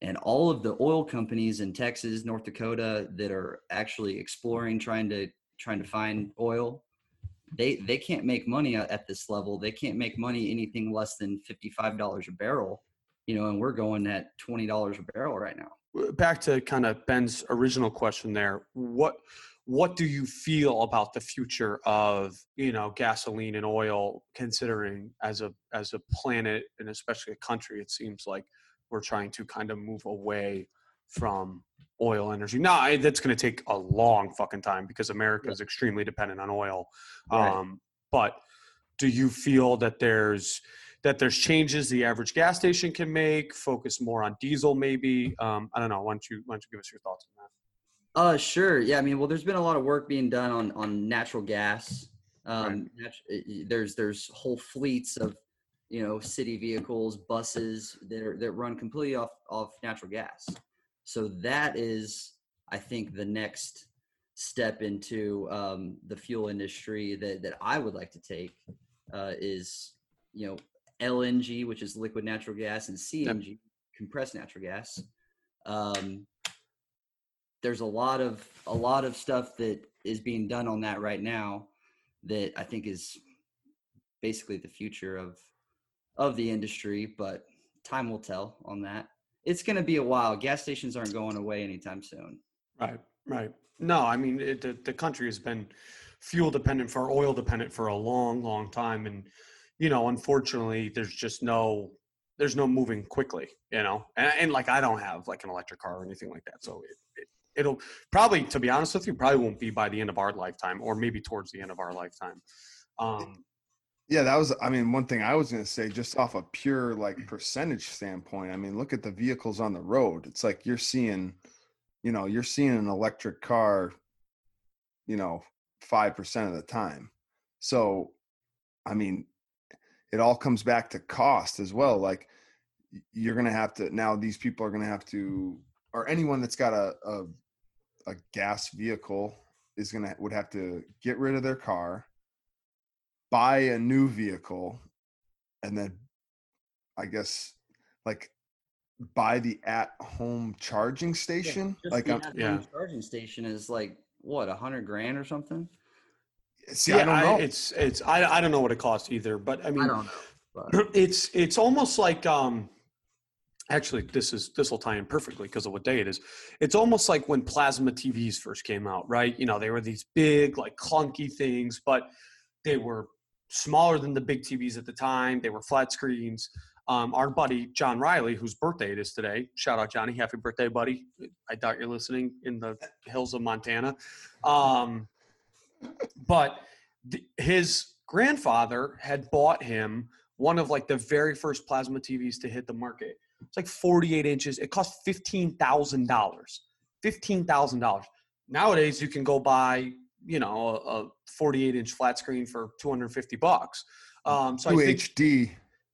and all of the oil companies in Texas, North Dakota that are actually exploring, trying to trying to find oil, they they can't make money at, this level. They can't make money anything less than fifty five dollars a barrel, you know, and we're going at twenty dollars a barrel right now. back to kind of Ben's original question there. What what do you feel about the future of you know gasoline and oil considering as a as a planet and especially a country it seems like we're trying to kind of move away from oil energy now I, that's going to take a long fucking time because america is extremely dependent on oil Right. um, but do you feel that there's that there's changes the average gas station can make focus more on diesel maybe um, i don't know why don't you why don't you give us your thoughts on that Uh, sure. Yeah, I mean, well, there's been a lot of work being done on on natural gas. Um, nat- i- i- there's there's whole fleets of you know city vehicles, buses that are, that run completely off off natural gas. So that is, I think, the next step into um, the fuel industry that that I would like to take uh, is you know LNG, which is liquid natural gas, and CNG, compressed natural gas. Um, there's a lot of a lot of stuff that is being done on that right now that I think is basically the future of of the industry, but time will tell on that. It's going to be a while. Gas stations aren't going away anytime soon. Right, right. No, I mean it, the the country has been fuel dependent for oil dependent for a long, long time, and you know, unfortunately, there's just no there's no moving quickly, you know. And, and like I don't have like an electric car or anything like that, so it, it it'll probably, to be honest with you, probably won't be by the end of our lifetime, or maybe towards the end of our lifetime. Um, Yeah, that was. I mean, one thing I was going to say, just off a pure like percentage standpoint. I mean, look at the vehicles on the road. It's like you're seeing, you know, you're seeing an electric car, you know, five percent of the time. So, I mean, it all comes back to cost as well. Like, you're going to have to now. These people are going to have to, or anyone that's got a a, a gas vehicle is going to would have to get rid of their car buy a new vehicle and then I guess like buy the at home charging station. Just like the um, at-home yeah. charging station is like what a hundred grand or something. See, I don't know. it's it's I I don't know what it costs either, but I mean, I don't know. But it's it's almost like um actually this is this will tie in perfectly because of what day it is. It's almost like when plasma tvs first came out right? You know they were these big like clunky things but they were smaller than the big tvs at the time. They were flat screens. Um, our buddy john riley whose birthday it is today shout out johnny happy birthday buddy. I doubt you're listening in the hills of montana. Um, but th- his grandfather had bought him one of like the very first plasma TVs to hit the market. It's like 48 inches. It cost fifteen thousand dollars. Fifteen thousand dollars. Nowadays, you can go buy you know a, a 48 inch flat screen for 250 bucks. Um, so I think UHD.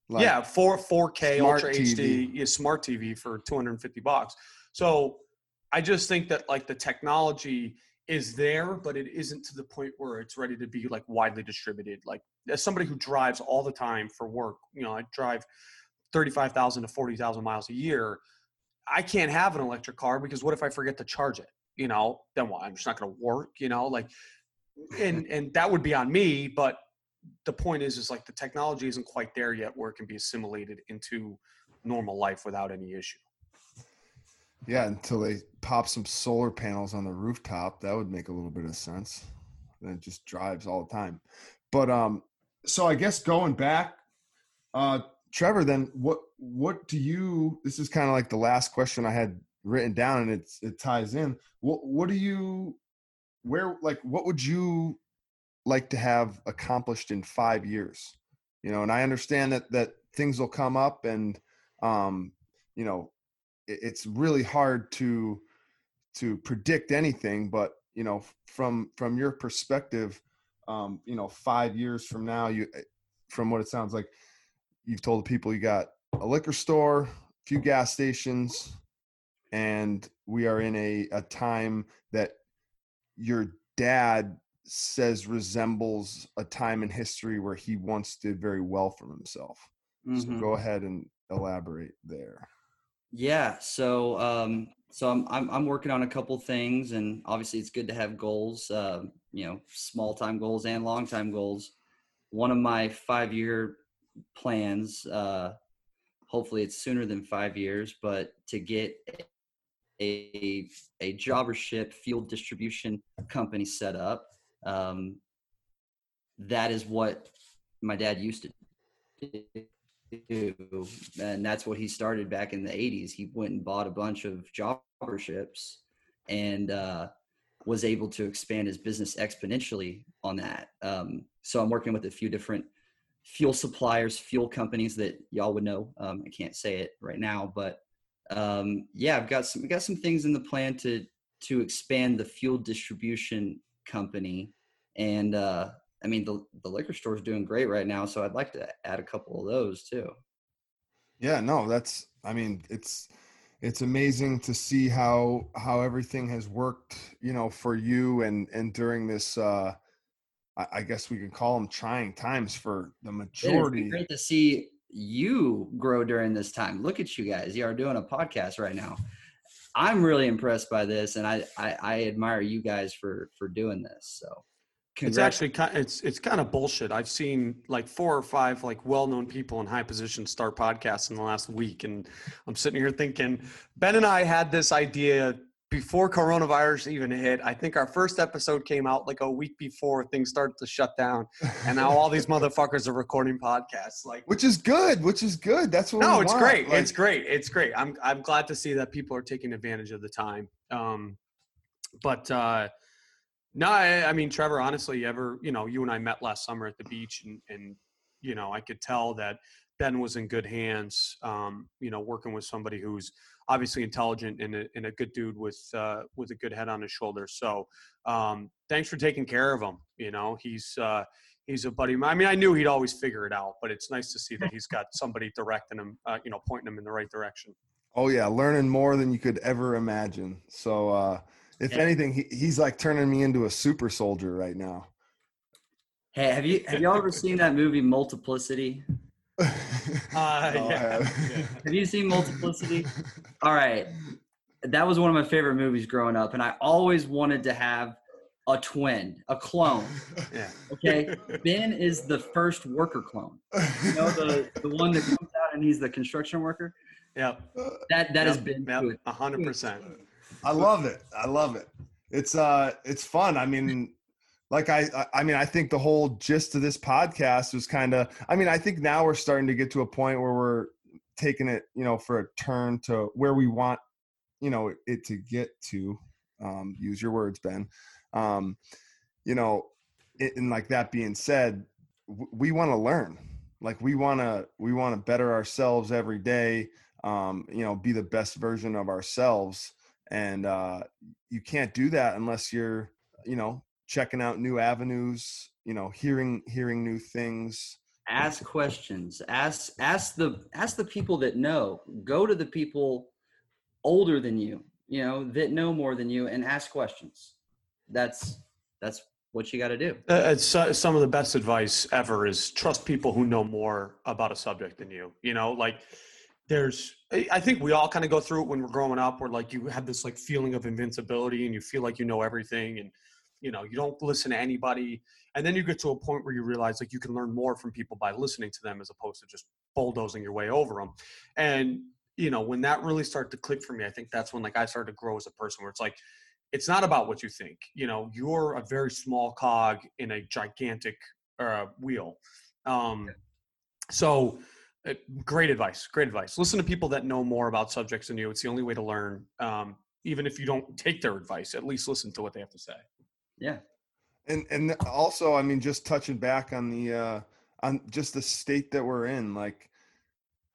Like, yeah, four 4K smart Ultra TV. HD, yeah, smart TV for 250 bucks. So I just think that like the technology is there, but it isn't to the point where it's ready to be like widely distributed. Like as somebody who drives all the time for work, you know, I drive 35,000 to 40,000 miles a year. I can't have an electric car because what if I forget to charge it? You know, then what? I'm just not going to work, you know, like, and, and that would be on me, but the point is, is like the technology isn't quite there yet where it can be assimilated into normal life without any issue. Yeah, until they pop some solar panels on the rooftop, that would make a little bit of sense. Then it just drives all the time. But um, so I guess going back, uh, Trevor, then what what do you? This is kind of like the last question I had written down, and it's it ties in. What what do you? Where like what would you like to have accomplished in five years? You know, and I understand that that things will come up, and um, you know, it's really hard to to predict anything but you know from from your perspective um you know 5 years from now you eh, from what it sounds like you've told the people you got a liquor store a few gas stations and we are in a a time that your dad says resembles a time in history where he once did very well for himself so Mhm. go ahead and elaborate there Yeah. So, um, so I'm, I'm, I'm working on a couple things and obviously it's good to have goals, uh, you know, small time goals and long time goals. One of my five year plans, uh, hopefully it's sooner than five years, but to get a, a jobbership fuel distribution company set up. Um, that is what my dad used to do. And that's what he started back in the 80s. He went and bought a bunch of jobberships and uh, was able to expand his business exponentially on that. Um, so I'm working with a few different fuel suppliers, fuel companies that y'all would know. Um, I can't say it right now, but um, yeah, I've got some, we got some things in the plan to, to expand the fuel distribution company. And uh, I mean, the, the liquor store is doing great right now. So I'd like to add a couple of those too. Yeah, no, that's, I mean, it's, it's amazing to see how, how everything has worked, you know, for you and, and during this, uh, I, I guess we can call them trying times for the majority. great to see you grow during this time. Look at you guys. You are doing a podcast right now. I'm really impressed by this, and I, I, I admire you guys for for doing this. So, it's actually kind it's it's kind of bullshit. I've seen like four or five like well-known people in high positions start podcasts in the last week, and I'm sitting here thinking Ben and I had this idea before coronavirus even hit. I think our first episode came out like a week before things started to shut down, and now all these motherfuckers are recording podcasts. Like, which is good. Which is good. That's what. No, it's want. great. Like, it's great. It's great. I'm I'm glad to see that people are taking advantage of the time. Um, but uh, no, I, I mean, Trevor. Honestly, ever you know, you and I met last summer at the beach, and and you know, I could tell that Ben was in good hands. Um, you know, working with somebody who's obviously intelligent and a, and a good dude with uh, with a good head on his shoulders. So um, thanks for taking care of him. You know, he's uh, he's a buddy. I mean, I knew he'd always figure it out, but it's nice to see that he's got somebody directing him. Uh, you know, pointing him in the right direction. Oh yeah, learning more than you could ever imagine. So uh, if Yeah. anything, he, he's like turning me into a super soldier right now. Hey, have you have y'all ever seen that movie Multiplicity? Uh, Oh, yeah. have. yeah. Have you seen Multiplicity? All right. That was one of my favorite movies growing up, and I always wanted to have a twin, a clone. Yeah. Okay. ben is the first worker clone. You know, the, the one that comes out and he's the construction worker. Yep. That that has Yep. been Yep. to it. A hundred percent. I love it. I love it. It's uh it's fun. I mean, like I I- mean, I think the whole gist of this podcast was kind of I mean, I think now we're starting to get to a point where we're taking it, you know, for a turn to where we want, you know, it to get to. Um, use your words, Ben. Um, you know, it, and like that being said, we want to learn. Like we want to we want to better ourselves every day. Um, you know, be the best version of ourselves and uh, you can't do that unless you're you know checking out new avenues you know hearing hearing new things Ask questions. Ask ask the ask the people that know. Go to the people older than you, you know, that know more than you and ask questions. That's that's what you got to do. Uh, It's uh, some of the best advice ever is trust people who know more about a subject than you. You know, like there's, I think we all kind of go through it when we're growing up where like you have this like feeling of invincibility and you feel like you know everything and, you know, you don't listen to anybody. And then you get to a point where you realize like you can learn more from people by listening to them as opposed to just bulldozing your way over them. And, you know, when that really started to click for me, I think that's when like I started to grow as a person where it's like, it's not about what you think. You know, you're a very small cog in a gigantic uh, wheel. Um, so, uh, great advice. Great advice. Listen to people that know more about subjects than you. It's the only way to learn. Um, even if you don't take their advice, at least listen to what they have to say. Yeah. and and also i mean just touching back on the uh on just the state that we're in like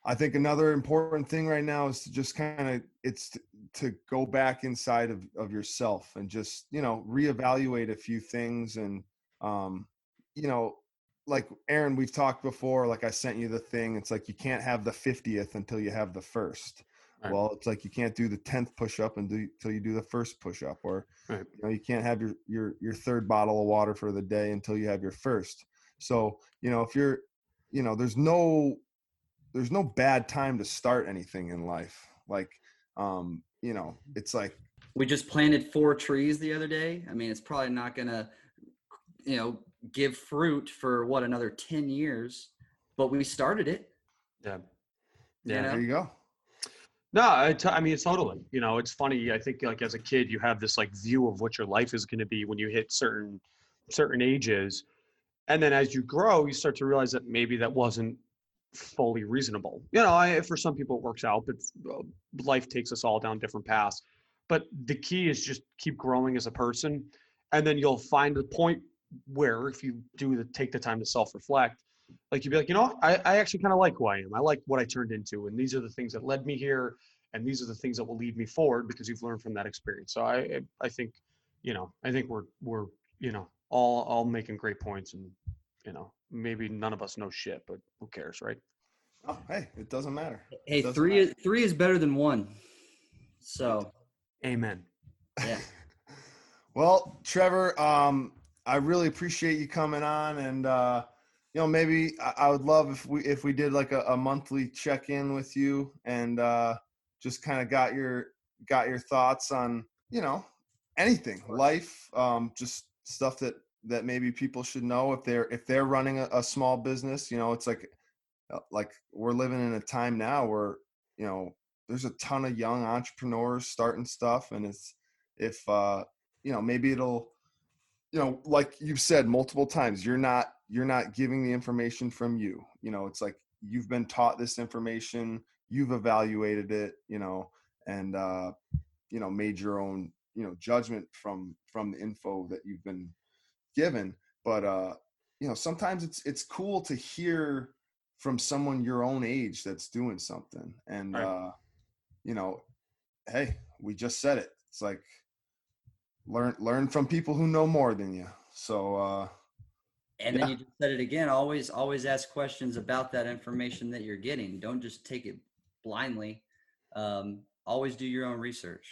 i think another important thing right now is to just kind of it's t- to go back inside of, of yourself and just you know reevaluate a few things and um you know like aaron we've talked before like i sent you the thing it's like you can't have the 50th until you have the first Right. well it's like you can't do the 10th push up until you do the first push up or Right. you know you can't have your your your third bottle of water for the day until you have your first so you know if you're you know there's no there's no bad time to start anything in life Like, um, you know, it's like we just planted four trees the other day. I mean, it's probably not gonna, you know, give fruit for what another ten years, but we started it. Yeah. You know? there you go. No, I, t- I mean it's totally. You know, it's funny. I think like as a kid, you have this like view of what your life is going to be when you hit certain certain ages, and then as you grow, you start to realize that maybe that wasn't fully reasonable. You know, I, for some people it works out, but uh, life takes us all down different paths. But the key is just keep growing as a person, and then you'll find the point where if you do the, take the time to self-reflect, like you'd be like, you know. I, I actually kind of like who I am. I like what I turned into, and these are the things that led me here, and these are the things that will lead me forward because you've learned from that experience. So I I think, you know, I think we're we're you know all all making great points, and you know maybe none of us know shit, but who cares, right? Oh, hey, it doesn't matter. Hey, Doesn't three matter. is three is better than one. So Amen. yeah. Well, Trevor, um, I really appreciate you coming on, and uh, you know, maybe I, I would love if we if we did like a, a monthly check in with you, and uh, just kind of got your got your thoughts on you know anything, life, um, just stuff that that maybe people should know if they're if they're running a, a small business. You know, it's like uh, like we're living in a time now where you know there's a ton of young entrepreneurs starting stuff, and it's if uh, you know maybe it'll you know like you've said multiple times you're not you're not giving the information from you you know it's like you've been taught this information you've evaluated it you know and uh you know made your own you know judgment from from the info that you've been given but uh you know sometimes it's it's cool to hear from someone your own age that's doing something and Right. uh you know hey we just said it it's like learn learn from people who know more than you so uh And Yeah. then you just said it again. Always, always ask questions about that information that you're getting. Don't just take it blindly. Um, always do your own research.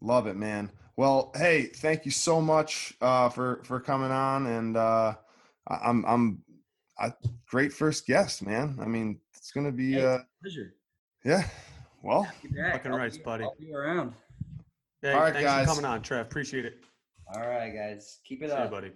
love it man well hey thank you so much uh for for coming on and uh I- i'm i'm a great first guest man i mean it's gonna be Hey. uh Pleasure. yeah well Be back. Fucking rights, buddy. I'll be around. Hey, All right, thanks guys. for coming on, Trev. Appreciate it. All right, guys. Keep it See you, up. buddy.